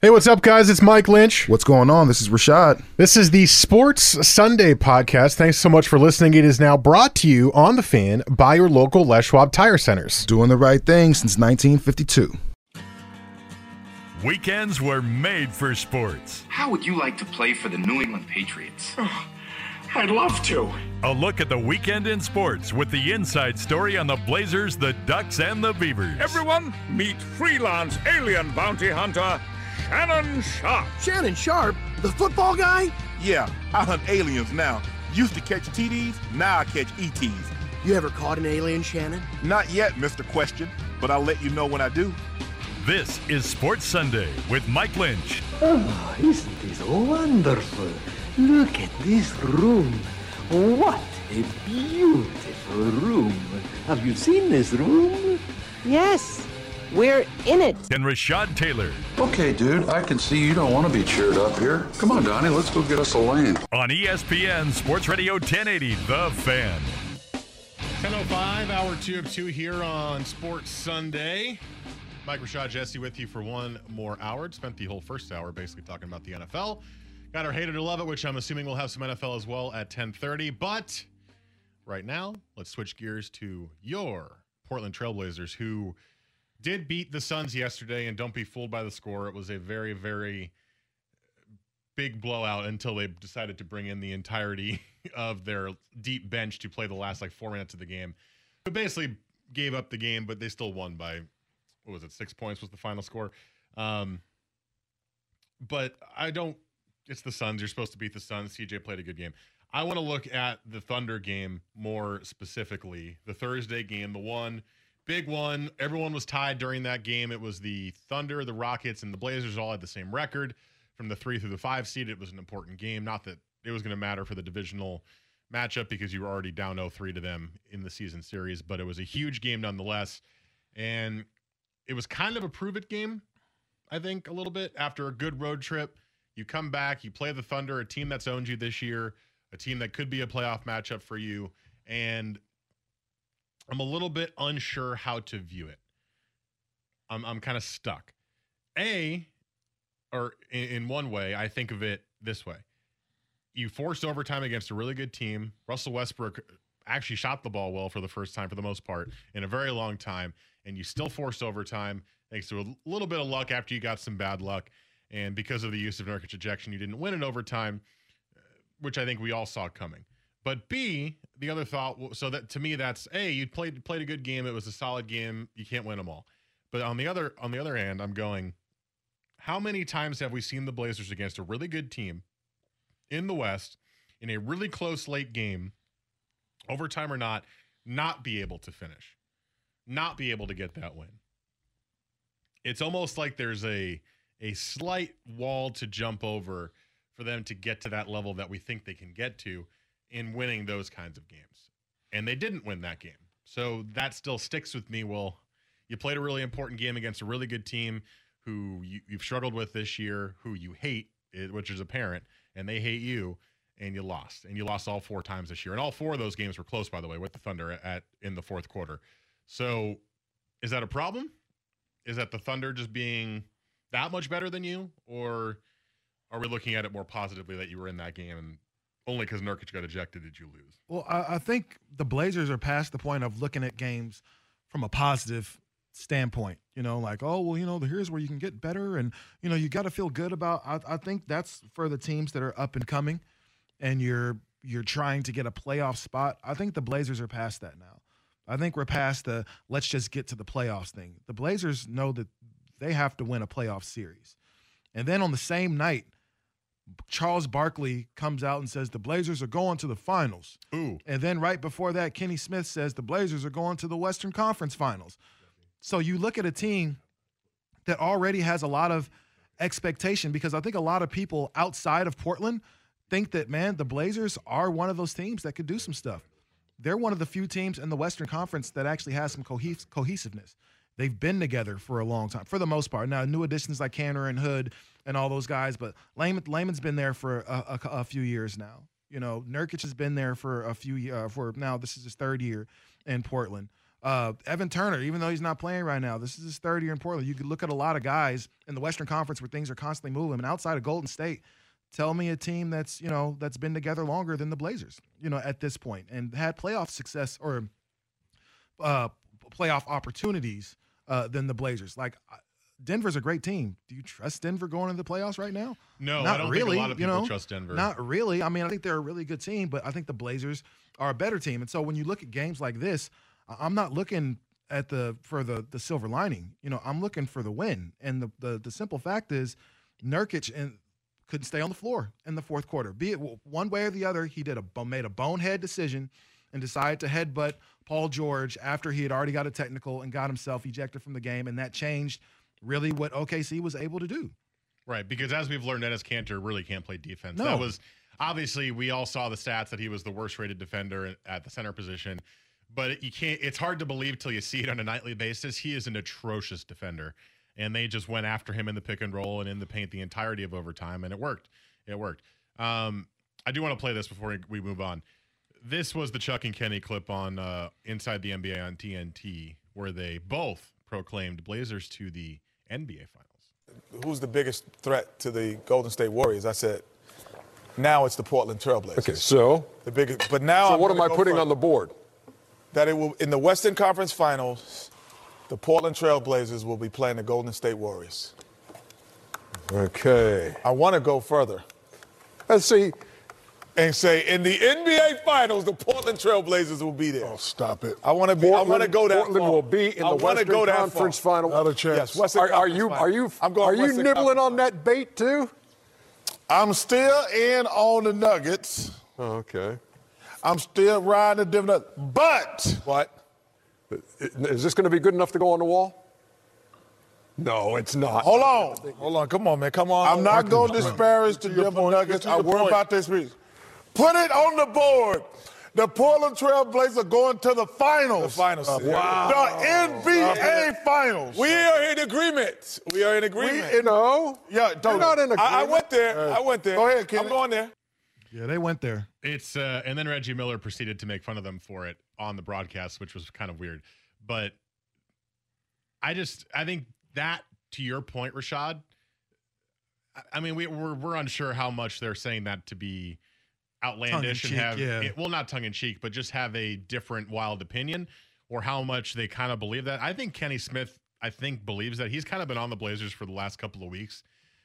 Hey, what's up, guys? It's Mike Lynch. What's going on? This is Rashad. This is the Sports Sunday podcast. Thanks so much for listening. It is now brought to you on the fan by your local Les Schwab Tire Centers. Doing the right thing since 1952. Weekends were made for sports. How would you like to play for the New England Patriots? I'd love to. A look at the weekend in sports with the inside story on the Blazers, the Ducks, and the Beavers. Everyone, meet freelance alien bounty hunter Shannon Sharpe. Shannon Sharpe? The football guy? Yeah, I hunt aliens now. Used to catch TDs, now I catch ETs. You ever caught an alien, Shannon? Not yet, Mr. Question, but I'll let you know when I do. This is Sports Sunday with Mike Lynch. Oh, isn't this wonderful? Look at this room. What a beautiful room. Have you seen this room? Yes, we're in it. And Rashad Taylor. Okay, dude, I can see you don't want to be cheered up here. Come on, Donnie, let's go get us a lane. On ESPN Sports Radio 1080, The Fan. 10.05, hour two of two here on Sports Sunday. Mike Rashad Jesse with you for one more hour. Spent the whole first hour basically talking about the NFL. Got our hated to love it, which I'm assuming we'll have some NFL as well at 10:30. But right now, let's switch gears to your Portland Trailblazers, who did beat the Suns yesterday. And don't be fooled by the score; it was a very, very big blowout until they decided to bring in the entirety of their deep bench to play the last like four minutes of the game. But basically gave up the game, but they still won by what was it? Six points was the final score. Um, but I don't. It's the Suns. You're supposed to beat the Suns. CJ played a good game. I want to look at the Thunder game more specifically. The Thursday game, the one big one. Everyone was tied during that game. It was the Thunder, the Rockets, and the Blazers all had the same record from the three through the five seed. It was an important game. Not that it was going to matter for the divisional matchup because you were already down 0-3 to them in the season series, but it was a huge game nonetheless. And it was kind of a prove it game, I think, a little bit after a good road trip. You come back, you play the Thunder, a team that's owned you this year, a team that could be a playoff matchup for you. And I'm a little bit unsure how to view it. I'm, I'm kind of stuck. A, or in, in one way, I think of it this way you forced overtime against a really good team. Russell Westbrook actually shot the ball well for the first time for the most part in a very long time, and you still forced overtime thanks to a little bit of luck after you got some bad luck. And because of the Yusuf Nurkic ejection, you didn't win in overtime, uh, which I think we all saw coming. But B, the other thought, so that to me, that's A, you played played a good game. It was a solid game. You can't win them all. But on the other on the other hand, I'm going, how many times have we seen the Blazers against a really good team in the West in a really close late game, overtime or not, not be able to finish, not be able to get that win. It's almost like there's a a slight wall to jump over for them to get to that level that we think they can get to in winning those kinds of games. And they didn't win that game. So that still sticks with me. Well, you played a really important game against a really good team who you, have struggled with this year, who you hate, eh, which is apparent, and they hate you, and you lost. And you lost all four times this year. And all four of those games were close, by the way, with the Thunder at in the fourth quarter. So is that a problem? Is that the Thunder just being that much better than you? Or are we looking at it more positively that you were in that game and only because Nurkic got ejected did you lose? Well, I, I think the Blazers are past the point of looking at games from a positive standpoint. You know, like, oh, well, you know, here's where you can get better. And, you know, you got to feel good about I, I think that's for the teams that are up and coming and you're you're trying to get a playoff spot. I think the Blazers are past that now. I think we're past the let's just get to the playoffs thing. The Blazers know that they have to win a playoff series. And then on the same night, Charles Barkley comes out and says the Blazers are going to the finals. Ooh. And then right before that, Kenny Smith says the Blazers are going to the Western Conference Finals. So you look at a team that already has a lot of expectation because I think a lot of people outside of Portland think that, man, the Blazers are one of those teams that could do some stuff. They're one of the few teams in the Western Conference that actually has some cohes- cohesiveness. They've been together for a long time, for the most part. Now, new additions like Kanter and Hood and all those guys, but Layman's been there for a, a, a few years now. You know, Nurkic has been there for a few uh, for now. This is his third year in Portland. Uh, Evan Turner, even though he's not playing right now, this is his third year in Portland. You could look at a lot of guys in the Western Conference where things are constantly moving. And outside of Golden State, tell me a team that's you know that's been together longer than the Blazers, you know, at this point and had playoff success or uh, playoff opportunities uh, than the Blazers. Like uh, Denver's a great team. Do you trust Denver going into the playoffs right now? No, not I don't really. think a lot of you people know? trust Denver. Not really. I mean, I think they're a really good team, but I think the Blazers are a better team. And so when you look at games like this, I'm not looking at the for the the silver lining. You know, I'm looking for the win. And the the, the simple fact is, Nurkic and couldn't stay on the floor in the fourth quarter. Be it one way or the other, he did a made a bonehead decision and decided to headbutt Paul George after he had already got a technical and got himself ejected from the game, and that changed really what OKC was able to do. Right, because as we've learned, Enes Kanter really can't play defense. No. That was obviously we all saw the stats that he was the worst rated defender at the center position, but you can't. It's hard to believe till you see it on a nightly basis. He is an atrocious defender, and they just went after him in the pick and roll and in the paint the entirety of overtime, and it worked. It worked. Um, I do want to play this before we- we move on. This was the Chuck and Kenny clip on uh, Inside the NBA on TNT, where they both proclaimed Blazers to the NBA Finals. who's the biggest threat to the Golden State Warriors? I said, now it's the Portland Trailblazers. Okay, so the biggest. But now, So I'm what am I putting on the board? That it will in the Western Conference Finals, the Portland Trailblazers will be playing the Golden State Warriors. Okay. I want to go further. Let's see. And say in the NBA Finals, the Portland Trailblazers will be there. Oh, stop it. I want to be. I want to Portland- go that Portland far. will be in I the Western go Conference far. Final. Not a chance. Yes, Western Are, are you Final. are you I'm going are you Western nibbling Conference on that bait too? I'm still in on the Nuggets. Oh, okay. I'm still riding the Denver. Nuggets. But what? Is this going to be good enough to go on the wall? No, it's not. hold on. Hold on, come on, man, come on. I'm not going to disparage the Denver Nuggets. I worry about this. reason. Put it on the board. The Portland Trailblazers are going to the finals. The finals. Wow. The NBA finals. We are in agreement. We are in agreement. We in- no. Yeah, don't. not in I, I went there. I went there. Go ahead, Kenny. I'm going there. Yeah, they went there. It's uh, and then Reggie Miller proceeded to make fun of them for it on the broadcast, which was kind of weird. But I just I think that to your point, Rashad. I- I mean, we, we're we're unsure how much they're saying that to be outlandish and have yeah. it, well, not tongue in cheek, but just have a different wild opinion, or how much they kind of believe that. I think Kenny Smith, I think, believes that he's kind of been on the Blazers for the last couple of weeks.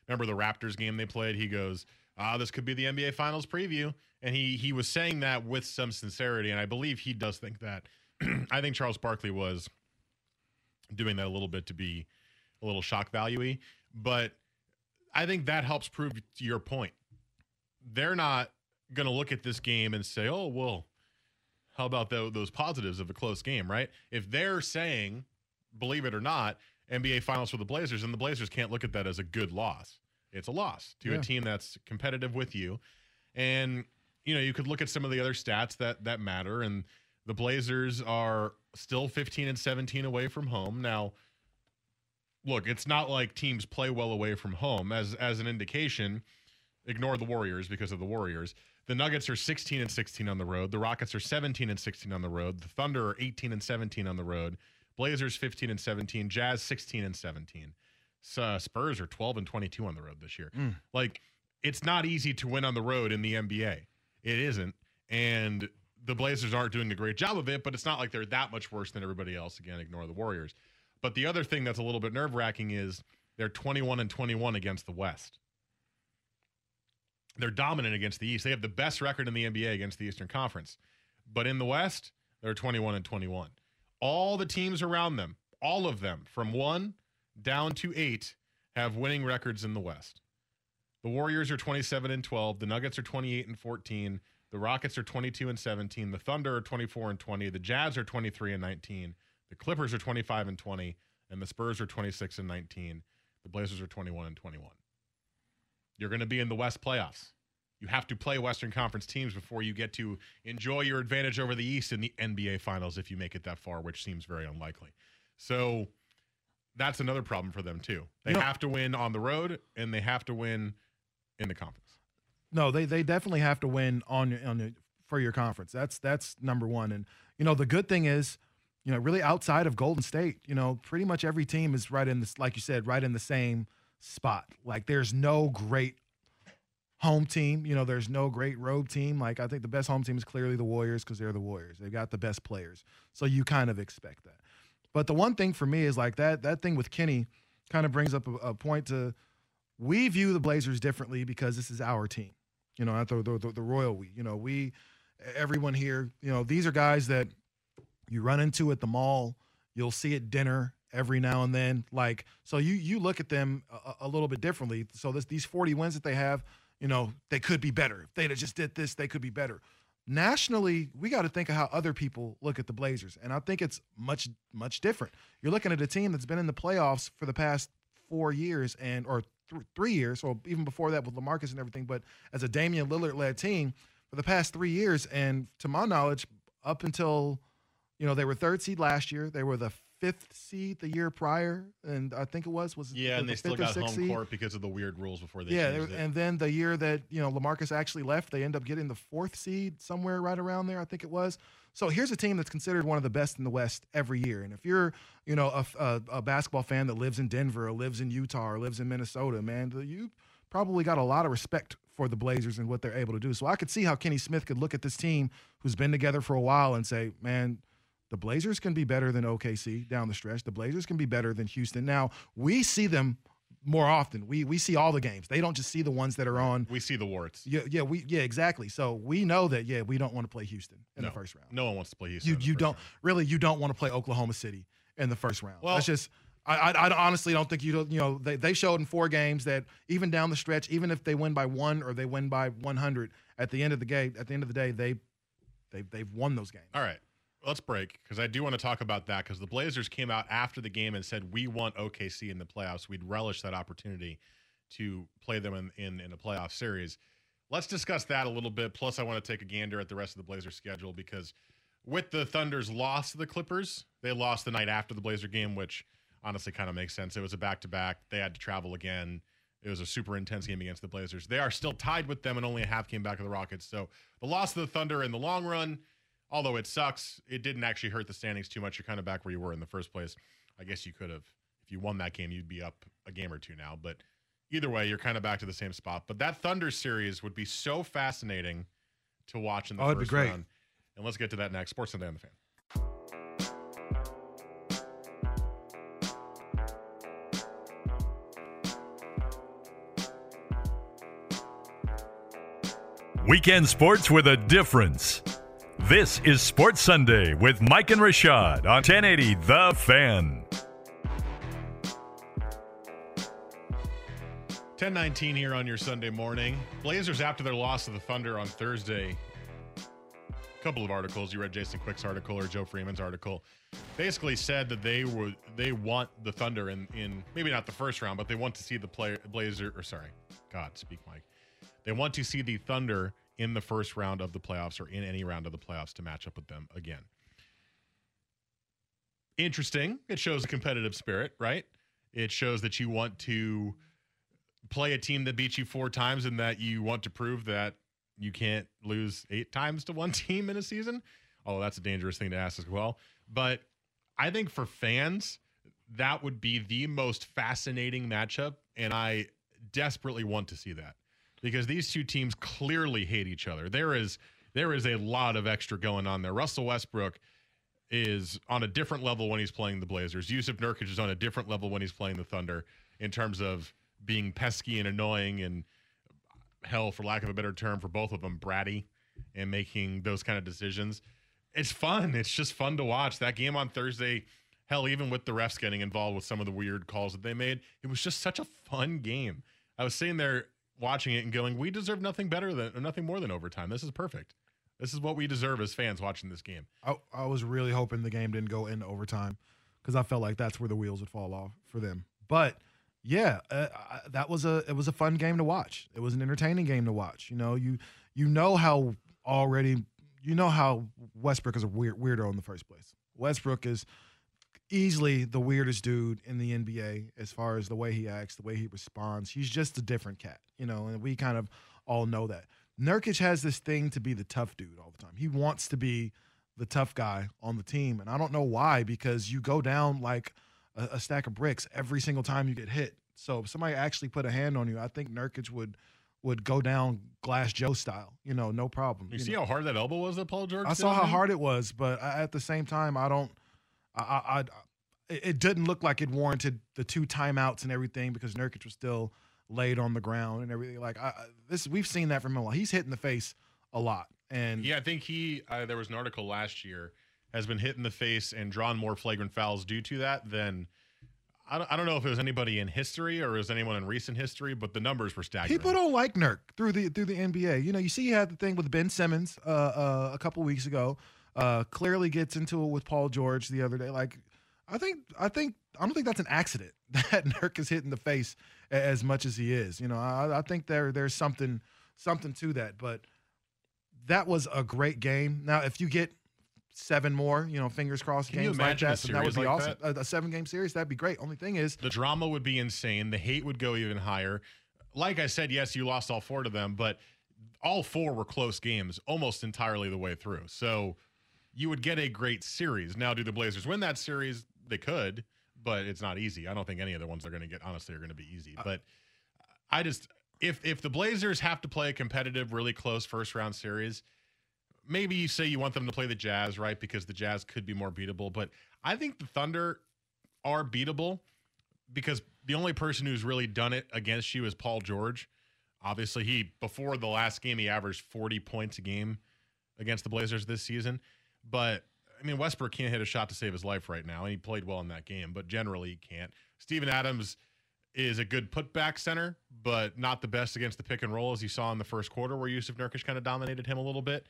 Remember the Raptors game they played? He goes, "Ah, this could be the NBA Finals preview," and he he was saying that with some sincerity, and I believe he does think that. I think Charles Barkley was doing that a little bit to be a little shock value but I think that helps prove your point. They're not going to look at this game and say, "Oh, well, how about tho- those positives of a close game?" Right? If they're saying, believe it or not, NBA Finals for the Blazers, and the Blazers can't look at that as a good loss. It's a loss to Yeah. a team that's competitive with you, and you know you could look at some of the other stats that that matter, and the Blazers are still 15 and 17 away from home now look, it's not like teams play well away from home. As as an indication, ignore the Warriors because of the Warriors. The Nuggets are 16 and 16 on the road. The Rockets are 17 and 16 on the road. The Thunder are 18 and 17 on the road. Blazers 15 and 17. Jazz 16 and 17. So, Spurs are 12 and 22 on the road this year. Mm. Like it's not easy to win on the road in the NBA. It isn't. And the Blazers aren't doing a great job of it, but it's not like they're that much worse than everybody else. Again, ignore the Warriors. But the other thing that's a little bit nerve wracking is they're 21 and 21 against the West. They're dominant against the East. They have the best record in the NBA against the Eastern Conference. But in the West, they're 21 and 21. All the teams around them, all of them, from one down to eight, have winning records in the West. The Warriors are 27 and 12. The Nuggets are 28 and 14. The Rockets are 22 and 17. The Thunder are 24 and 20. The Jazz are 23 and 19. The Clippers are 25 and 20. And the Spurs are 26 and 19. The Blazers are 21 and 21. You're going to be in the West playoffs. You have to play Western Conference teams before you get to enjoy your advantage over the East in the NBA Finals if you make it that far, which seems very unlikely. So that's another problem for them too. They You know- have to win on the road and they have to win in the conference. No, they they definitely have to win on on your, for your conference. That's that's number one. And you know the good thing is you know, really outside of Golden State, you know, pretty much every team is right in this, like you said, right in the same spot. Like there's no great home team. You know, there's no great road team. Like I think the best home team is clearly the Warriors because they're the Warriors. They've got the best players. So you kind of expect that. But the one thing for me is like that that thing with Kenny kind of brings up a, a point to we view the Blazers differently because this is our team. You know, not the, the, the royal we. You know, we everyone here. You know, these are guys that you run into at the mall. You'll see at dinner every now and then. Like so, you you look at them a, a little bit differently. So this these 40 wins that they have, you know, they could be better. If they'd just did this, they could be better. Nationally, we got to think of how other people look at the Blazers, and I think it's much much different. You're looking at a team that's been in the playoffs for the past four years and or th- three years, or even before that with Lamarcus and everything. But as a Damian Lillard led team for the past three years, and to my knowledge, up until you know they were third seed last year, they were the fifth seed the year prior, and I think it was was yeah, the, and they the still got home seed. court because of the weird rules before they Yeah, and then the year that you know Lamarcus actually left, they end up getting the fourth seed somewhere right around there. I think it was. So here's a team that's considered one of the best in the West every year. And if you're, you know, a, a, a basketball fan that lives in Denver or lives in Utah or lives in Minnesota, man, you probably got a lot of respect for the Blazers and what they're able to do. So I could see how Kenny Smith could look at this team who's been together for a while and say, man, the Blazers can be better than OKC down the stretch. The Blazers can be better than Houston. Now, we see them more often. We we see all the games. They don't just see the ones that are on. We see the warts. Yeah, yeah, we yeah, exactly. So we know that yeah, we don't want to play Houston in no, the first round. No one wants to play Houston. You you don't really you don't want to play Oklahoma City in the first round. Well- That's just I, I, I honestly don't think you don't you know they, they showed in four games that even down the stretch, even if they win by one or they win by 100, at the end of the game, at the end of the day, they they they've won those games. All right. Let's break because I do want to talk about that because the Blazers came out after the game and said we want OKC in the playoffs. We'd relish that opportunity to play them in, in, in a playoff series. Let's discuss that a little bit. Plus, I want to take a gander at the rest of the Blazers schedule because with the Thunder's loss to the Clippers, they lost the night after the Blazer game, which honestly kind of makes sense. It was a back to back. They had to travel again. It was a super intense game against the Blazers. They are still tied with them and only a half game back of the Rockets. So the loss of the Thunder in the long run, although it sucks, it didn't actually hurt the standings too much. You're kind of back where you were in the first place. I guess you could have, if you won that game, you'd be up a game or two now. But either way, you're kind of back to the same spot. But that Thunder series would be so fascinating to watch in the Oh, it'd be first great. round. And let's get to that next. Sports Sunday on the fan. Weekend sports with a difference. This is Sports Sunday with Mike and Rashad on 1080 The Fan. 1019 here on your Sunday morning. Blazers, after their loss to the Thunder on Thursday, a couple of articles. You read Jason Quick's article or Joe Freeman's article. Basically said that they were they want the Thunder in in maybe not the first round, but they want to see the player Blazer or sorry, God, speak Mike. They want to see the Thunder in the first round of the playoffs or in any round of the playoffs to match up with them again. Interesting. It shows a competitive spirit, right? It shows that you want to play a team that beat you four times and that you want to prove that you can't lose eight times to one team in a season. Oh, that's a dangerous thing to ask as well. But I think for fans, that would be the most fascinating matchup. And I desperately want to see that because these two teams clearly hate each other. There is there is a lot of extra going on there. Russell Westbrook is on a different level when he's playing the Blazers. Yusuf Nurkic is on a different level when he's playing the Thunder in terms of being pesky and annoying and hell, for lack of a better term, for both of them, bratty and making those kind of decisions. It's fun. It's just fun to watch. That game on Thursday, hell, even with the refs getting involved with some of the weird calls that they made, it was just such a fun game. I was sitting there watching it and going, "We deserve nothing better than, nothing more than overtime. This is perfect. This is what we deserve as fans watching this game." I, I was really hoping the game didn't go into overtime because I felt like that's where the wheels would fall off for them. But yeah, uh, I- that was a it was a fun game to watch. It was an entertaining game to watch. You know, you you know how already you know how Westbrook is a weird weirdo in the first place. Westbrook is easily the weirdest dude in the NBA as far as the way he acts, the way he responds. He's just a different cat, you know, and we kind of all know that. Nurkic has this thing to be the tough dude all the time. He wants to be the tough guy on the team, and I don't know why because you go down like a, a stack of bricks every single time you get hit. So if somebody actually put a hand on you, I think Nurkic would would go down Glass Joe style. You know, no problem. You, see know. how hard that elbow was that Paul George? I saw how hard it was, but I, at the same time, I don't. I, I it didn't look like it warranted the two timeouts and everything because Nurkic was still laid on the ground and everything. Like I, this, we've seen that from him. He's hit in the face a lot, and Yeah, I think he. Uh, there was an article last year has been hit in the face and drawn more flagrant fouls due to that than. I don't, I don't know if it was anybody in history or is anyone in recent history, but the numbers were staggering. people don't like Nurk through the through the NBA. You know, you see, he had the thing with Ben Simmons uh, uh, a couple weeks ago. Uh, clearly gets into it with Paul George the other day. Like, I think I think I don't think that's an accident that Nurk is hit in the face as much as he is. You know, I, I think there there's something something to that. But that was a great game. Now, if you get seven more, you know, fingers crossed Can games like that, that would be like awesome. A, a seven game series, that'd be great. Only thing is, The drama would be insane. The hate would go even higher. Like I said, yes, you lost all four to them, but all four were close games almost entirely the way through. So you would get a great series. Now, do the Blazers win that series? They could, but it's not easy. I don't think any of the ones they're going to get, honestly, are going to be easy. Uh, but I just, if if the Blazers have to play a competitive, really close first round series, maybe you say you want them to play the Jazz, right? Because the Jazz could be more beatable. But I think the Thunder are beatable because the only person who's really done it against you is Paul George. Obviously, he before the last game he averaged 40 points a game against the Blazers this season. But I mean, Westbrook can't hit a shot to save his life right now, and he played well in that game, but generally he can't. Steven Adams is a good putback center, but not the best against the pick and roll, as you saw in the first quarter, where Yusuf Nurkic kind of dominated him a little bit.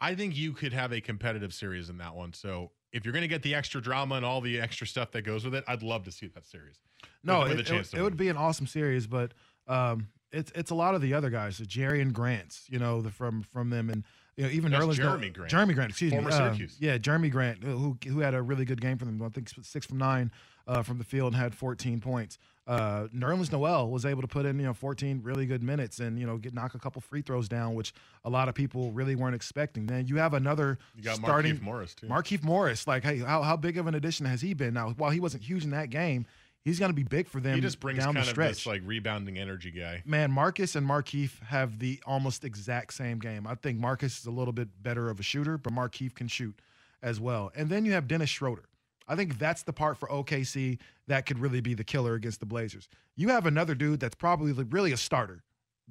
I think you could have a competitive series in that one. So if you're going to get the extra drama and all the extra stuff that goes with it, I'd love to see that series. No, it, it would- it would be an awesome series, but um, it's it's a lot of the other guys, the Jerami Grants, you know, the, from from them, and you know even That's Nerlens Jerami Grant. Jerami Grant, excuse Former me, uh, Syracuse. yeah, Jerami Grant, who who had a really good game for them. I think six from nine uh, from the field and had 14 points. Uh, Nerlens Noel was able to put in you know 14 really good minutes and you know get knock a couple free throws down, which a lot of people really weren't expecting. Then you have another You got starting Markieff Morris, too. Markieff Morris, like hey, how how big of an addition has he been? Now, while he wasn't huge in that game, he's going to be big for them He just brings down kind the of stretch. this like rebounding energy guy. Man, Marcus and Markieff have the almost exact same game. I think Marcus is a little bit better of a shooter, but Markieff can shoot as well. And then you have Dennis Schroeder. I think that's the part for OKC that could really be the killer against the Blazers. You have another dude that's probably really a starter.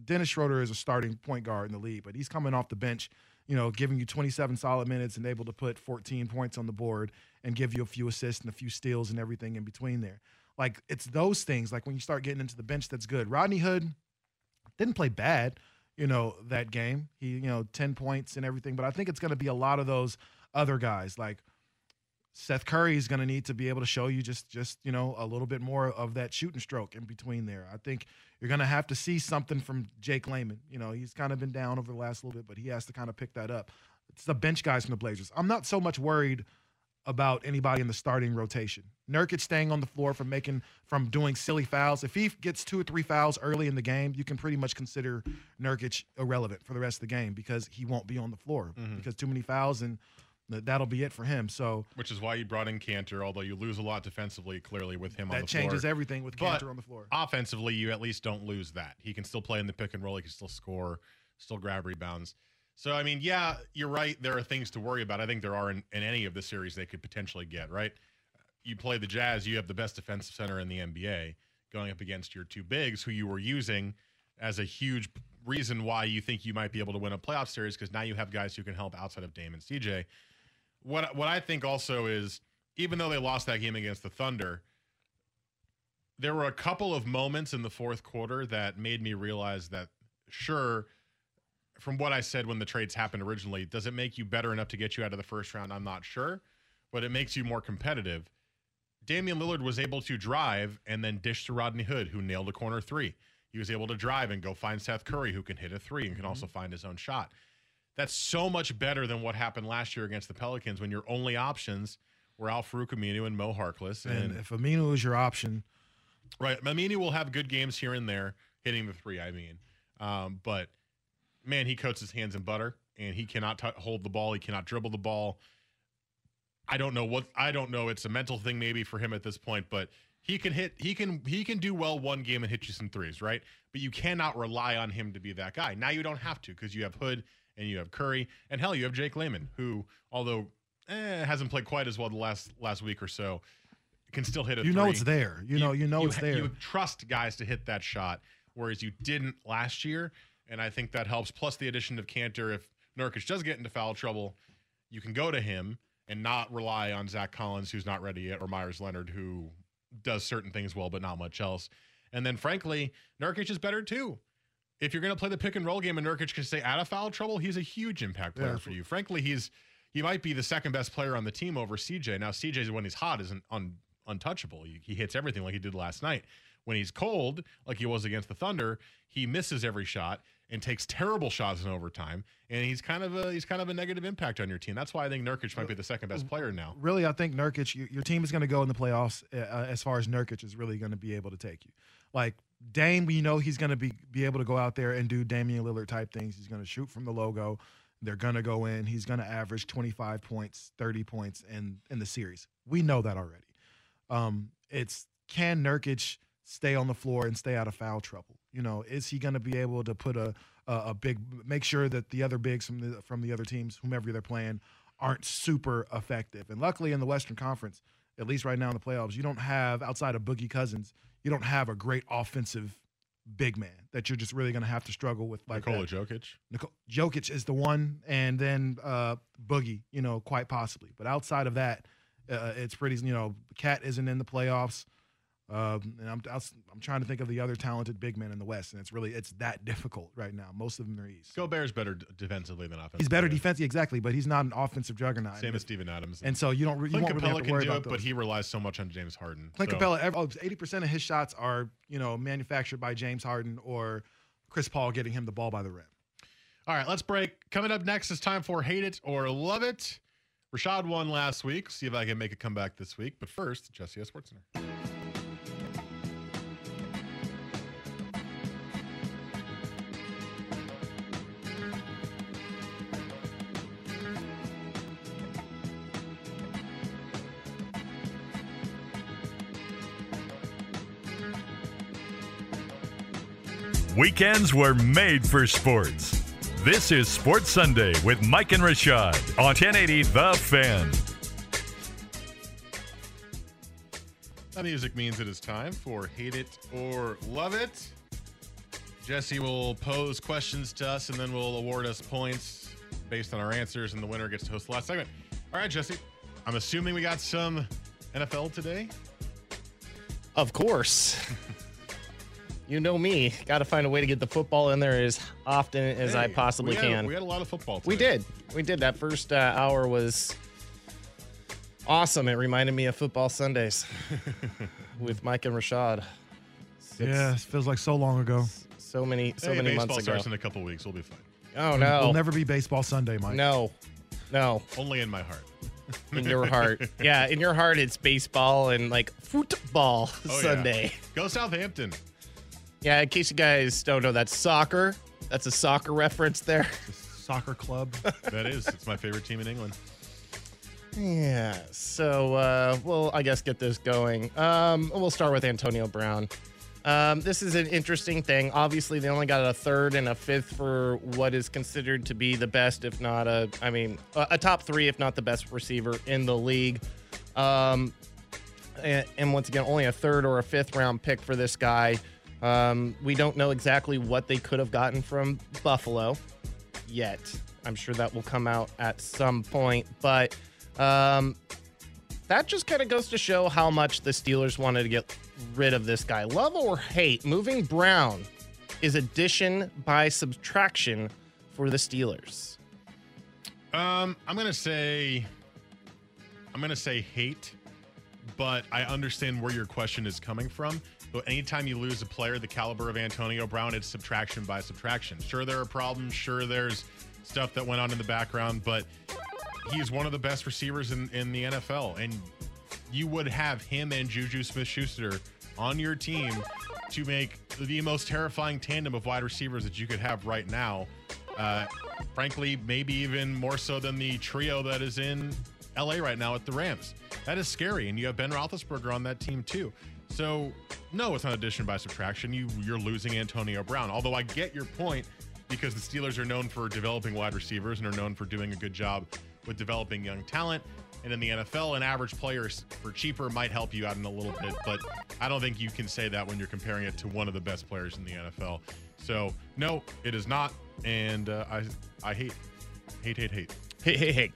Dennis Schroeder is a starting point guard in the league, but he's coming off the bench, you know, giving you 27 solid minutes and able to put 14 points on the board and give you a few assists and a few steals and everything in between there. Like it's those things. Like when you start getting into the bench, that's good. Rodney Hood didn't play bad, you know, that game. He, you know, 10 points and everything. But I think it's going to be a lot of those other guys. Like Seth Curry is going to need to be able to show you just, just you know, a little bit more of that shooting stroke in between there. I think you're going to have to see something from Jake Layman. You know, he's kind of been down over the last little bit, but he has to kind of pick that up. It's the bench guys from the Blazers. I'm not so much worried about anybody in the starting rotation. Nurkic staying on the floor from making from doing silly fouls. If he gets two or three fouls early in the game, you can pretty much consider Nurkic irrelevant for the rest of the game because he won't be on the floor Mhm. because too many fouls and that'll be it for him. So Which is why you brought in Kanter, although you lose a lot defensively, clearly with him on the floor. That changes everything with But Kanter on the floor. Offensively, you at least don't lose that. He can still play in the pick and roll. He can still score, still grab rebounds. So, I mean, yeah, you're right. There are things to worry about. I think there are in, in any of the series they could potentially get, right? You play the Jazz, you have the best defensive center in the NBA going up against your two bigs who you were using as a huge reason why you think you might be able to win a playoff series because now you have guys who can help outside of Dame and CJ. What what I think also is even though they lost that game against the Thunder, there were a couple of moments in the fourth quarter that made me realize that sure from what I said when the trades happened originally, does it make you better enough to get you out of the first round? I'm not sure, but it makes you more competitive. Damian Lillard was able to drive and then dish to Rodney Hood, who nailed a corner three. He was able to drive and go find Seth Curry, who can hit a three and can also find his own shot. That's so much better than what happened last year against the Pelicans when your only options were Al-Farouq Aminu and Mo Harkless. and if Aminu is your option, Right. Aminu will have good games here and there, hitting the three, I mean. Um, but man, he coats his hands in butter and he cannot t- hold the ball. He cannot dribble the ball. I don't know what I don't know. It's a mental thing maybe for him at this point, but he can hit he can he can do well one game and hit you some threes, right? But you cannot rely on him to be that guy. Now you don't have to because you have Hood and you have Curry and hell, you have Jake Layman, who although eh, hasn't played quite as well the last last week or so, can still hit a You know it's there. You know- you know it's there. You trust guys to hit that shot, whereas you didn't last year, and I think that helps. Plus the addition of Kanter, if Nurkic does get into foul trouble, you can go to him and not rely on Zach Collins, who's not ready yet, or Meyers Leonard, who does certain things well, but not much else. And then, frankly, Nurkic is better too. If you're going to play the pick and roll game and Nurkic can stay out of foul trouble, he's a huge impact player Yeah. for you. Frankly, he's he might be the second best player on the team over CJ. Now, CJ when he's hot isn't un, untouchable. He, he hits everything like he did last night. When he's cold, like he was against the Thunder, he misses every shot and takes terrible shots in overtime. And he's kind of a he's kind of a negative impact on your team. That's why I think Nurkic might be the second best player now. really, I think Nurkic, your, your team is going to go in the playoffs uh, as far as Nurkic is really going to be able to take you. Like Dame, we know he's going to be be able to go out there and do Damian Lillard type things. He's going to shoot from the logo. They're going to go in. He's going to average 25 points, 30 points in in the series. We know that already. Um, it's can Nurkic stay on the floor and stay out of foul trouble? You know, is he going to be able to put a, a a big make sure that the other bigs from the from the other teams, whomever they're playing, aren't super effective? And luckily in the Western Conference, at least right now in the playoffs, you don't have outside of Boogie Cousins, you don't have a great offensive big man that you're just really going to have to struggle with like Nikola that. Jokic. Nicole, Jokic is the one, and then uh, Boogie, you know, quite possibly. But outside of that, uh, it's pretty. You know, Cat isn't in the playoffs, um, and I'm I'm trying to think of the other talented big men in the West, and it's really it's that difficult right now. Most of them are East. Gobert's better defensively than offensively. He's better defensively, exactly, but he's not an offensive juggernaut. Same as Steven Adams. And so you don't you Clint won't really have to can worry do about it, but he relies so much on James Harden. Clint So- Capela, oh, 80% of his shots are, you know, manufactured by James Harden or Chris Paul getting him the ball by the rim. All right, let's break. Coming up next is time for Hate It or Love It. Rashad won last week. See if I can make a comeback this week. But first, Jesse S. Sports Weekends were made for sports. This is Sports Sunday with Mike and Rashad on 1080 The Fan. That music means it is time for Hate It or Love It. Jesse will pose questions to us and then we'll award us points based on our answers, and the winner gets to host the last segment. All right, Jesse. I'm assuming we got some NFL today. Of course. you know me. Got to find a way to get the football in there as often as I possibly we had- can. we had a lot of football We did. We did. That first uh, hour was awesome. It reminded me of football Sundays with Mike and Rashad. Six- yeah, it feels like so long ago. So many, so hey, many baseball months ago. Baseball starts in a couple weeks. We'll be fine. Oh no! It'll never be baseball Sunday, Mike. No, no. Only in my heart. In your heart, yeah. In your heart, it's baseball and like football Oh, yeah. Sunday. Go Southampton. Yeah, in case you guys don't know, that's soccer. That's a soccer reference there. Soccer club. That is. It's my favorite team in England. Yeah. So uh, we'll, I guess, get this going. Um, we'll start with Antonio Brown. Um, this is an interesting thing. Obviously, they only got a third and a fifth for what is considered to be the best, if not a, I mean, a, a top three, if not the best receiver in the league. Um, and, and once again, only a third or a fifth round pick for this guy. Um, we don't know exactly what they could have gotten from Buffalo yet. I'm sure that will come out at some point, but um, that just kind of goes to show how much the Steelers wanted to get rid of this guy. Love or hate, moving Brown is addition by subtraction for the Steelers. Um, I'm gonna say, I'm gonna say hate, but I understand where your question is coming from. But anytime you lose a player the caliber of Antonio Brown, it's subtraction by subtraction. Sure, there are problems. Sure, there's stuff that went on in the background, but he's one of the best receivers in, in the NFL, and you would have him and Juju Smith-Schuster on your team to make the most terrifying tandem of wide receivers that you could have right now. Uh, frankly, maybe even more so than the trio that is in LA right now at the Rams. That is scary, and you have Ben Roethlisberger on that team too. So, no, it's not addition by subtraction. You you're losing Antonio Brown. Although I get your point because the Steelers are known for developing wide receivers and are known for doing a good job with developing young talent. And in the NFL, an average player for cheaper might help you out in a little bit, but I don't think you can say that when you're comparing it to one of the best players in the NFL. So, no, it is not, and uh, I I hate hate hate hate hate hate hate.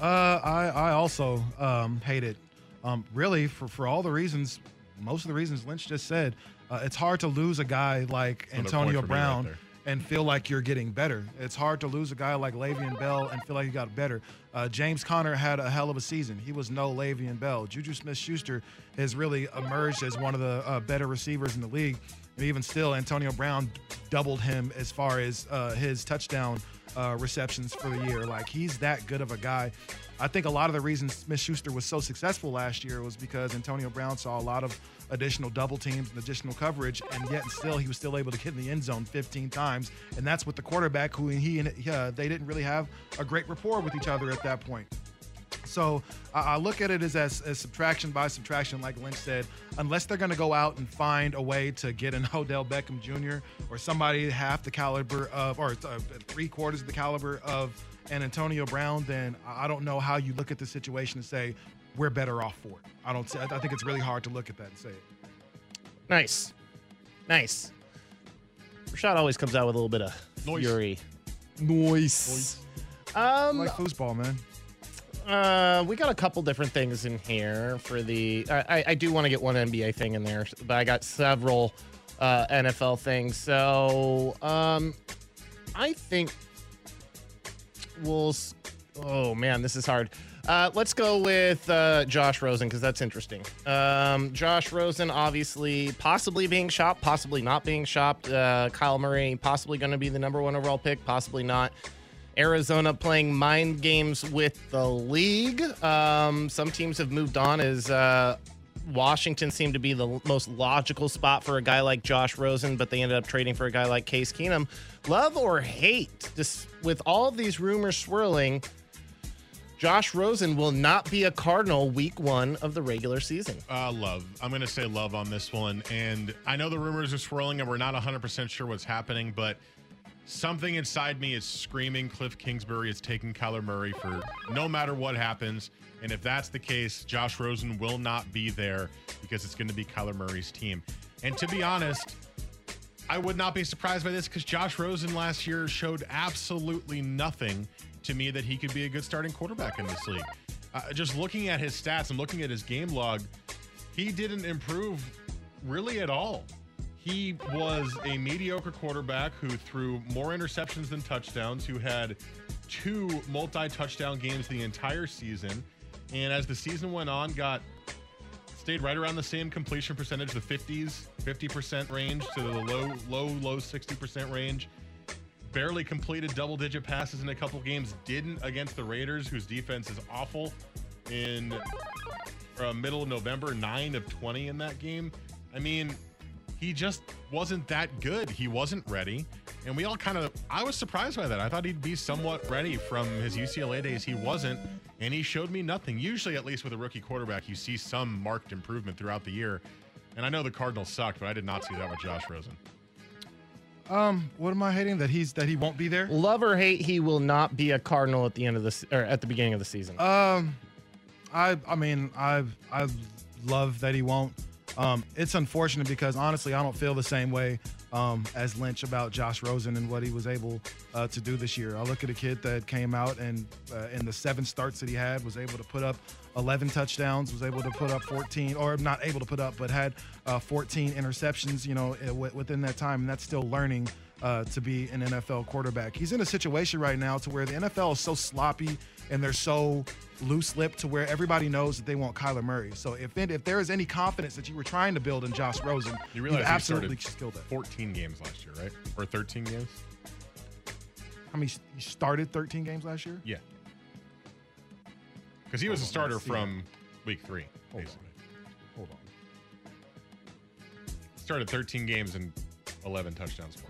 Uh, I I also um, hate it. Um, really for for all the reasons, most of the reasons Lynch just said. Uh, it's hard to lose a guy like Antonio Brown. Right and feel like you're getting better. It's hard to lose a guy like Le'Veon Bell and feel like you got better. Uh, James Conner had a hell of a season. He was no Le'Veon Bell. Juju Smith-Schuster has really emerged as one of the uh, better receivers in the league. And even still, Antonio Brown doubled him as far as uh, his touchdown uh, receptions for the year. Like he's that good of a guy. I think a lot of the reasons Smith Schuster was so successful last year was because Antonio Brown saw a lot of additional double teams and additional coverage, and yet still he was still able to get in the end zone 15 times, and that's with the quarterback who he and uh, they didn't really have a great rapport with each other at that point. So I, I look at it as, as, as subtraction by subtraction, like Lynch said. Unless they're going to go out and find a way to get an Odell Beckham Jr. or somebody half the caliber of, or uh, three quarters of the caliber of an Antonio Brown, then I don't know how you look at the situation and say we're better off for it. I don't. I think it's really hard to look at that and say it. Nice, nice. Rashad always comes out with a little bit of Noise. fury. Noise. Um, like foosball, man. Uh, we got a couple different things in here for the. I, I do want to get one NBA thing in there, but I got several uh, NFL things. So, um, I think we'll. Oh man, this is hard. Uh, let's go with uh, Josh Rosen because that's interesting. Um, Josh Rosen, obviously, possibly being shopped, possibly not being shopped. Uh, Kyle Murray, possibly going to be the number one overall pick, possibly not. Arizona playing mind games with the league. Um, some teams have moved on as uh, Washington seemed to be the most logical spot for a guy like Josh Rosen, but they ended up trading for a guy like Case Keenum. Love or hate, just with all these rumors swirling, Josh Rosen will not be a Cardinal week one of the regular season. Uh, love. I'm going to say love on this one. And I know the rumors are swirling and we're not 100% sure what's happening, but something inside me is screaming Kliff Kingsbury is taking Kyler Murray for no matter what happens. And if that's the case, Josh Rosen will not be there because it's going to be Kyler Murray's team. And to be honest, I would not be surprised by this because Josh Rosen last year showed absolutely nothing to me that he could be a good starting quarterback in this league. Uh, just looking at his stats and looking at his game log, he didn't improve really at all. He was a mediocre quarterback who threw more interceptions than touchdowns, who had two multi touchdown games the entire season. And as the season went on, got stayed right around the same completion percentage, the 50s, 50% range to the low, low, low 60% range. Barely completed double digit passes in a couple games. Didn't against the Raiders, whose defense is awful. In uh, middle of November, nine of 20 in that game. I mean, he just wasn't that good. He wasn't ready. And we all kind of, I was surprised by that. I thought he'd be somewhat ready from his UCLA days. He wasn't, and he showed me nothing. Usually, at least with a rookie quarterback, you see some marked improvement throughout the year. And I know the Cardinals sucked, but I did not see that with Josh Rosen. Um, what am I hating that he's that he won't be there? Love or hate, he will not be a Cardinal at the end of the or at the beginning of the season. Um, I I mean I I love that he won't. Um, it's unfortunate because honestly, I don't feel the same way um, as Lynch about Josh Rosen and what he was able uh, to do this year. I look at a kid that came out and uh, in the seven starts that he had was able to put up 11 touchdowns, was able to put up 14, or not able to put up, but had uh, 14 interceptions, you know, within that time, and that's still learning. Uh, to be an NFL quarterback. He's in a situation right now to where the NFL is so sloppy and they're so loose lipped to where everybody knows that they want Kyler Murray. So if it, if there is any confidence that you were trying to build in Josh Rosen, you, realize you absolutely killed it. 14 games last year, right? Or 13 games? How many? You started 13 games last year? Yeah. Because he was Hold a starter from week three, Hold basically. On. Hold on. Started 13 games and 11 touchdowns, 14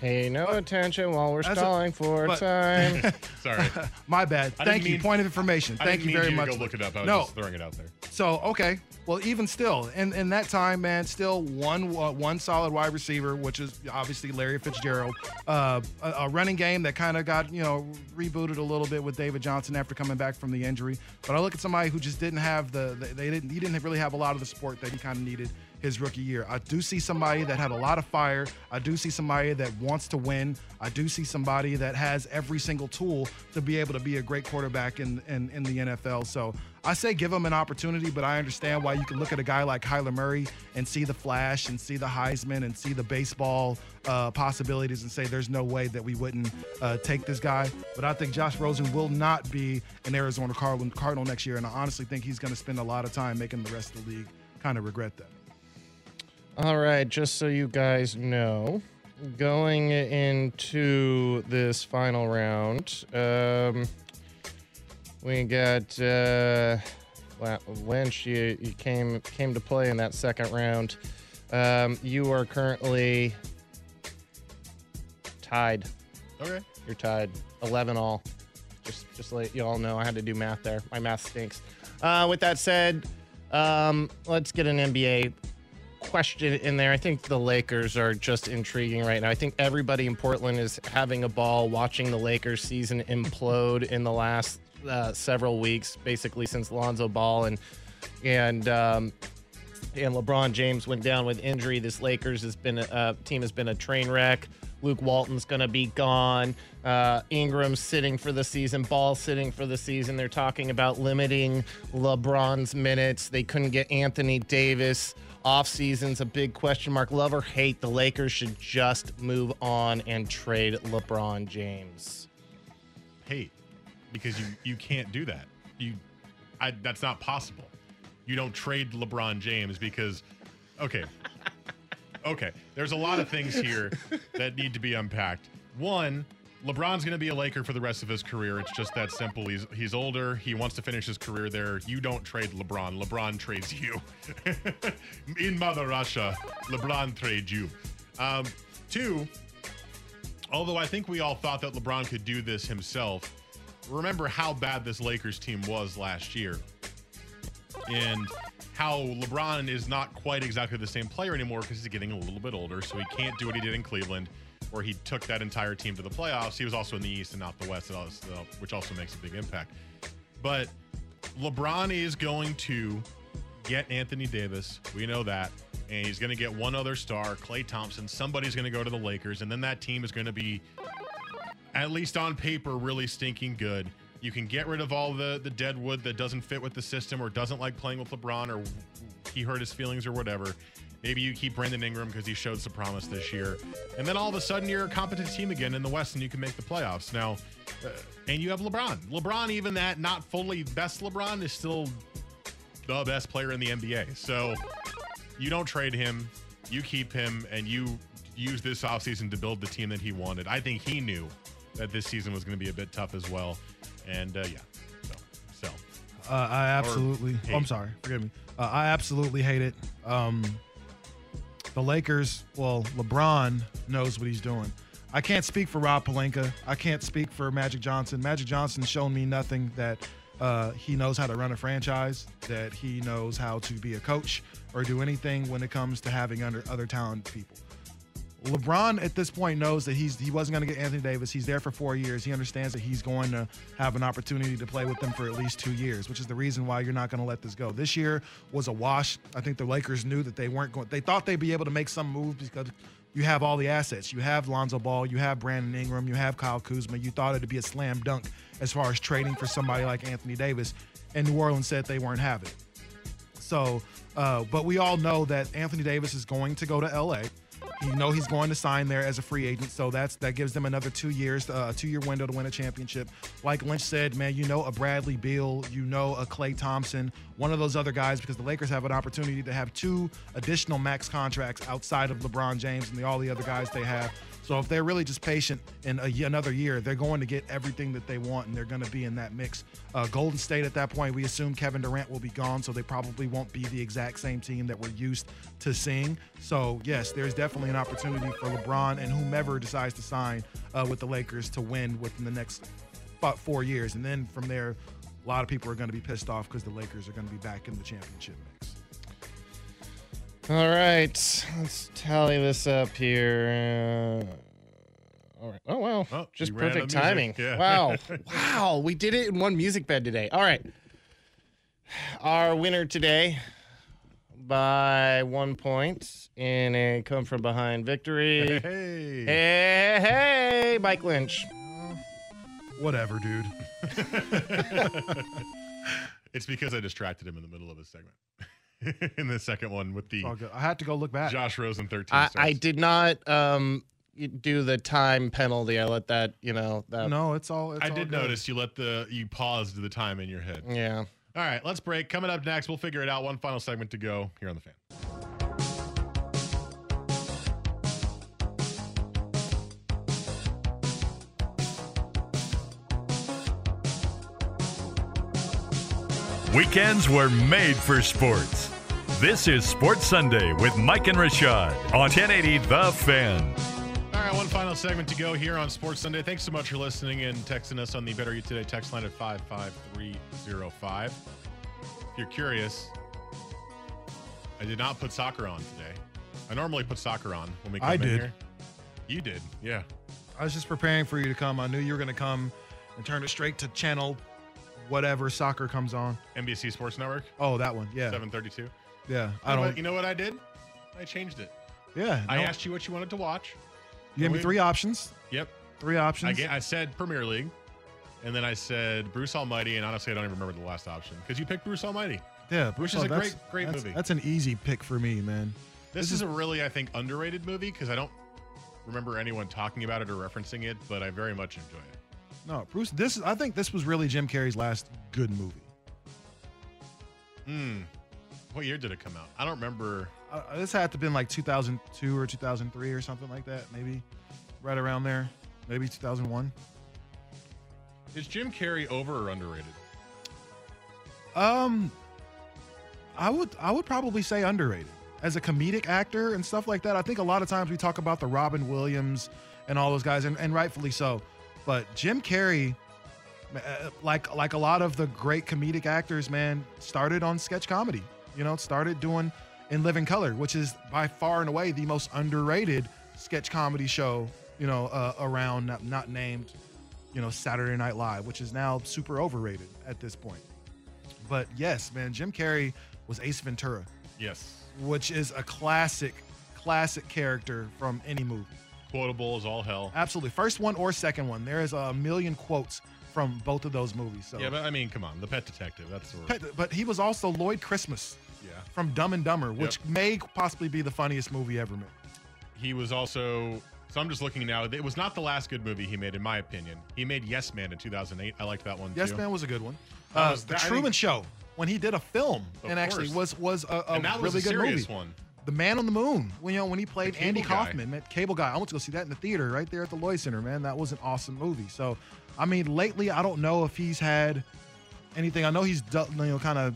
Pay no attention while we're That's a- stalling for but- time. Sorry. My bad. I Thank didn't you. mean- Point of information. I Thank didn't you mean very you to much. go look it up. I was no. just throwing it out there. So okay, well, even still, in in that time, man, still one uh, one solid wide receiver, which is obviously Larry Fitzgerald. Uh, a, a running game that kind of got you know rebooted a little bit with David Johnson after coming back from the injury. But I look at somebody who just didn't have the, the they didn't he didn't really have a lot of the support that he kind of needed his rookie year. I do see somebody that had a lot of fire. I do see somebody that wants to win. I do see somebody that has every single tool to be able to be a great quarterback in in, in the NFL. So I say give him an opportunity, but I understand why you can look at a guy like Kyler Murray and see the flash and see the Heisman and see the baseball uh, possibilities and say there's no way that we wouldn't uh, take this guy. But I think Josh Rosen will not be an Arizona Cardinal, Cardinal next year, and I honestly think he's going to spend a lot of time making the rest of the league kind of regret that. All right, just so you guys know, going into this final round, um, we got uh, Lynch. You, you came came to play in that second round. Um, you are currently tied. Okay. You're tied, eleven all. Just just let you all know, I had to do math there. My math stinks. Uh, with that said, um, let's get an NBA question in there. I think the Lakers are just intriguing right now. I think everybody in Portland is having a ball watching the Lakers season implode in the last uh, several weeks, basically since Lonzo Ball and and um, and LeBron James went down with injury. This Lakers has been a uh, team has been a train wreck. Luke Walton's going to be gone. Uh, Ingram's sitting for the season. Ball sitting for the season. They're talking about limiting LeBron's minutes. They couldn't get Anthony Davis. Off season's a big question mark. Love or hate, the Lakers should just move on and trade LeBron James. hate because you you can't do that. You, I that's not possible. You don't trade LeBron James because, okay, okay. There's a lot of things here that need to be unpacked. One, LeBron's going to be a Laker for the rest of his career. It's just that simple. He's he's older. He wants to finish his career there. You don't trade LeBron. LeBron trades you. In Mother Russia, LeBron trades you. Um, two, although I think we all thought that LeBron could do this himself, remember how bad this Lakers team was last year and how LeBron is not quite exactly the same player anymore because he's getting a little bit older, so he can't do what he did in Cleveland, where he took that entire team to the playoffs. He was also in the East and not the West, which also makes a big impact. But LeBron is going to get Anthony Davis. We know that. And he's going to get one other star, Klay Thompson. Somebody's going to go to the Lakers, and then that team is going to be, at least on paper, really stinking good. You can get rid of all the the dead wood that doesn't fit with the system or doesn't like playing with LeBron or he hurt his feelings or whatever. Maybe you keep Brandon Ingram because he showed some promise this year, and then all of a sudden you're a competent team again in the West and you can make the playoffs. Now, uh, and you have LeBron. LeBron, even that not fully best LeBron, is still the best player in the NBA. So you don't trade him, you keep him, and you use this offseason to build the team that he wanted. I think he knew that this season was going to be a bit tough as well. And uh, yeah, so, so. Uh, I absolutely. Oh, I'm sorry. Forgive me. Uh, I absolutely hate it. Um, the Lakers. Well, LeBron knows what he's doing. I can't speak for Rob Pelinka. I can't speak for Magic Johnson. Magic Johnson's shown me nothing that uh, he knows how to run a franchise, that he knows how to be a coach, or do anything when it comes to having under other talented people. LeBron at this point knows that he's he wasn't going to get Anthony Davis. He's there for four years. He understands that he's going to have an opportunity to play with them for at least two years, which is the reason why you're not going to let this go. This year was a wash. I think the Lakers knew that they weren't going. They thought they'd be able to make some moves because you have all the assets. You have Lonzo Ball. You have Brandon Ingram. You have Kyle Kuzma. You thought it'd be a slam dunk as far as trading for somebody like Anthony Davis, and New Orleans said they weren't having. it. So, uh, but we all know that Anthony Davis is going to go to LA. You know he's going to sign there as a free agent, so that's that gives them another two years, uh, a two-year window to win a championship. Like Lynch said, man, you know a Bradley Beal, you know a Klay Thompson, one of those other guys, because the Lakers have an opportunity to have two additional max contracts outside of LeBron James and the, all the other guys they have. So if they're really just patient in a, another year, they're going to get everything that they want, and they're going to be in that mix. Uh, Golden State at that point, we assume Kevin Durant will be gone, so they probably won't be the exact same team that we're used to seeing. So yes, there's definitely an opportunity for LeBron and whomever decides to sign uh, with the Lakers to win within the next about four years, and then from there, a lot of people are going to be pissed off because the Lakers are going to be back in the championship mix. All right, let's tally this up here. Uh, all right. Oh wow, Oh, just you ran out of perfect timing. Yeah. Wow, wow, we did it in one music bed today. All right, our winner today by one point in a come from behind victory. Hey. Hey, hey, Mike Lynch. Whatever, dude. it's because I distracted him in the middle of his segment. in the second one with the All good. I had to go look back. Josh Rosen 13 I. I did not um do the time penalty. I let that you know that. No, it's all. It's I all did good. notice you let the you paused the time in your head. Yeah. All right, let's break. Coming up next, we'll figure it out. One final segment to go here on the fan. Weekends were made for sports. This is Sports Sunday with Mike and Rashad on 1080 The Fan. All right, one final segment to go here on Sports Sunday. Thanks so much for listening and texting us on the Better You Today text line at 55305. If you're curious, I did not put soccer on today. I normally put soccer on when we come I in did. here. You did, yeah. I was just preparing for you to come. I knew you were going to come and turn it straight to channel whatever soccer comes on. NBC Sports Network, Oh, that one. Yeah. 732. Yeah. I don't. You know what I did? I changed it. Yeah. I no. asked you what you wanted to watch. You gave me three options. Yep. Three options. I, ga- I said Premier League, and then I said Bruce Almighty, and honestly, I don't even remember the last option because you picked Bruce Almighty. yeah. which Bruce, is a great, great that's- movie. That's an easy pick for me, man. This, is, a really, I think, underrated movie because I don't remember anyone talking about it or referencing it, but I very much enjoy it. No, Bruce. This is. I think this was really Jim Carrey's last good movie. Hmm. What year did it come out? I don't remember. Uh, this had to have been like 2002 or 2003 or something like that, maybe, right around there. Maybe 2001. Is Jim Carrey over or underrated? Um, I would I would probably say underrated as a comedic actor and stuff like that. I think a lot of times we talk about the Robin Williams and all those guys, and, and rightfully so. But Jim Carrey, uh, like like a lot of the great comedic actors, man, started on sketch comedy. You know, started doing In Living Color, which is by far and away the most underrated sketch comedy show. You know, uh, around not, not named, you know, Saturday Night Live, which is now super overrated at this point. But yes, man, Jim Carrey was Ace Ventura, Yes. which is a classic, classic character from any movie. Quotable as all hell. Absolutely. First one or second one. There is a million quotes from both of those movies. So Yeah, but I mean, come on, the Pet Detective. That's the Pet- but he was also Lloyd Christmas yeah. from Dumb and Dumber, which Yep. may possibly be the funniest movie ever made. He was also. So I'm just looking now. It was not the last good movie he made, in my opinion. He made Yes Man in 2008. I liked that one Yes too. Man was a good one. Uh, was- the that- Truman think- Show when he did a film Of and actually course. was was a, a really a good movie. one. The Man on the Moon, when you know when he played Andy guy. Kaufman, man, Cable Guy. I went to go see that in the theater right there at the Lloyd Center, man. That was an awesome movie. So, I mean, lately I don't know if he's had anything. I know he's you know kind of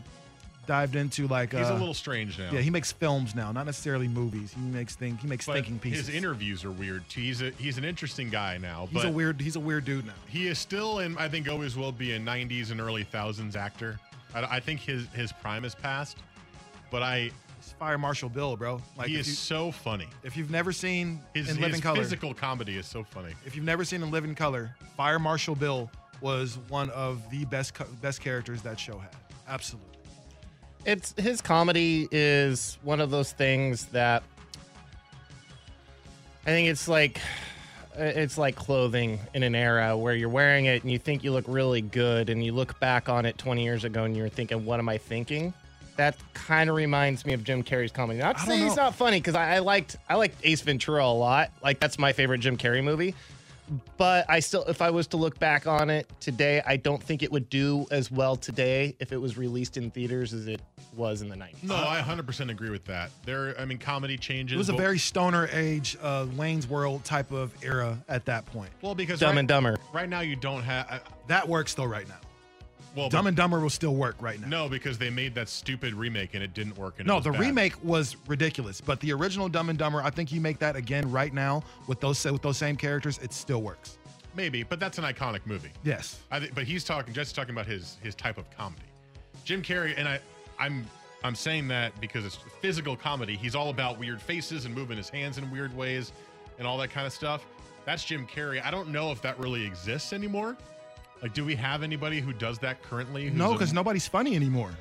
dived into like He's uh, a little strange now. Yeah, he makes films now, not necessarily movies. He makes things. He makes But thinking pieces. His interviews are weird too. He's a he's an interesting guy now. he's but a weird. He's a weird dude now. He is still, and I think always will be, a '90s and early thousands actor. I, I think his his prime is past, but I Fire Marshal Bill, bro. Like he is you, so funny. if you've never seen His, in Living Color, physical comedy is so funny. if you've never seen In Living Color, Fire Marshal Bill was one of the best best characters that show had. Absolutely. It's his comedy is one of those things that I think it's like it's like clothing in an era where you're wearing it and you think you look really good and you look back on it 20 years ago and you're thinking what am I thinking? That kind of reminds me of Jim Carrey's comedy. Not to say don't he's not funny because I, I liked I liked Ace Ventura a lot. Like that's my favorite Jim Carrey movie. But I still, if I was to look back on it today, I don't think it would do as well today if it was released in theaters as it was in the 90s. No, I 100% agree with that. There, I mean, comedy changes. It was a very stoner age, uh, Wayne's World type of era at that point. well because Dumb right, and Dumber. right now you don't have. I- That works though. right now. Well, Dumb and Dumber will still work right now. no, because they made that stupid remake and it didn't work. And No, the bad. remake was ridiculous, but the original Dumb and Dumber, I think you make that again right now with those with those same characters, it still works. maybe, but that's an iconic movie. Yes. I think, but he's talking just talking about his his type of comedy. Jim Carrey, and I, I'm I'm saying that because it's physical comedy. He's all about weird faces and moving his hands in weird ways, and all that kind of stuff. That's Jim Carrey. I don't know if that really exists anymore. Like, do we have anybody who does that currently? who's No, a- because nobody's funny anymore.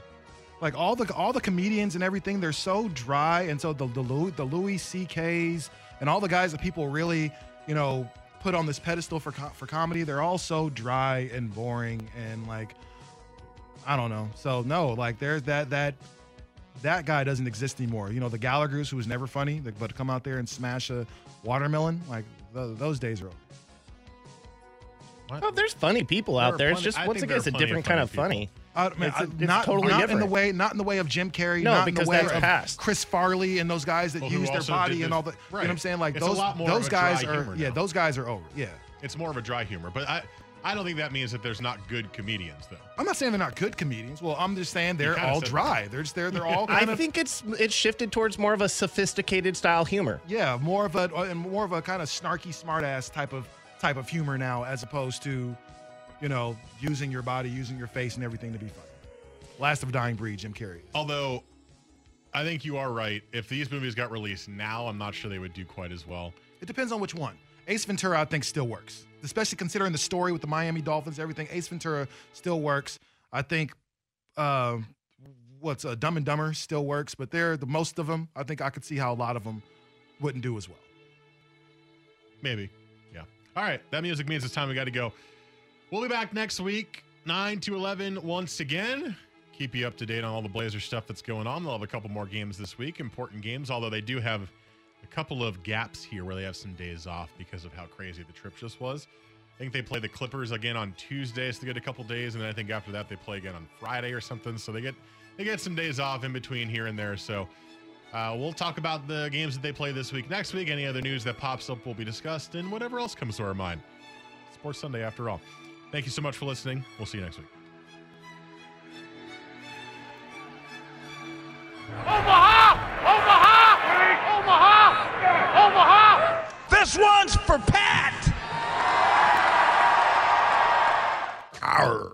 Like all the all the comedians and everything, they're so dry, and so the the, Louis, the Louis C.K.'s and all the guys that people really, you know, put on this pedestal for for comedy, they're all so dry and boring and like, I don't know. So no, like there's that that that guy doesn't exist anymore. You know, the Gallagher's who was never funny, but come out there and smash a watermelon, like th- those days are over. Oh, there's funny people There out are there. It's just I once again, it's a plenty of different kind of funny funny. Uh, man, It's- I- it's not, totally not in the way, not in the way of Jim Carrey, No, not in because the way that's of past. Chris Farley and those guys that Well, use their body and this- all the. You know what. I'm saying? Like It's a those, lot more of those a guys dry are. humor Yeah, those guys are over. Yeah, It's more of a dry humor, but I I don't think that means that there's not good comedians though. I'm not saying they're not good comedians. Well, I'm just saying they're all said dry. They're just they're they're all I of think it's it's shifted towards more of a sophisticated style humor. yeah, more of a and more of a kind of snarky, smartass type of type of humor now, as opposed to, you know, using your body, using your face, and everything to be funny. Last of a dying breed, Jim Carrey. Although, I think you are right. If these movies got released now, I'm not sure they would do quite as well. It depends on which one. Ace Ventura, I think, still works, especially considering the story with the Miami Dolphins, everything. Ace Ventura still works. I think, uh, what's uh, Dumb and Dumber still works, but they're the most of them. I think I could see how a lot of them wouldn't do as well. Maybe. All right. That music means it's time we got to go. We'll be back next week, 9 to 11, once again. Keep you up to date on all the Blazer stuff that's going on. They'll have a couple more games this week, important games, although they do have a couple of gaps here where they have some days off because of how crazy the trip just was. I think they play the Clippers again on Tuesday, so they get a couple days, and then I think after that they play again on Friday or something. So they get they get some days off in between here and there. So uh, we'll talk about the games that they play this week. Next week, any other news that pops up will be discussed, and whatever else comes to our mind. Sports Sunday, after all. Thank you so much for listening. We'll see you next week. Omaha! Omaha! Omaha! Omaha! This one's for Pat! Arr.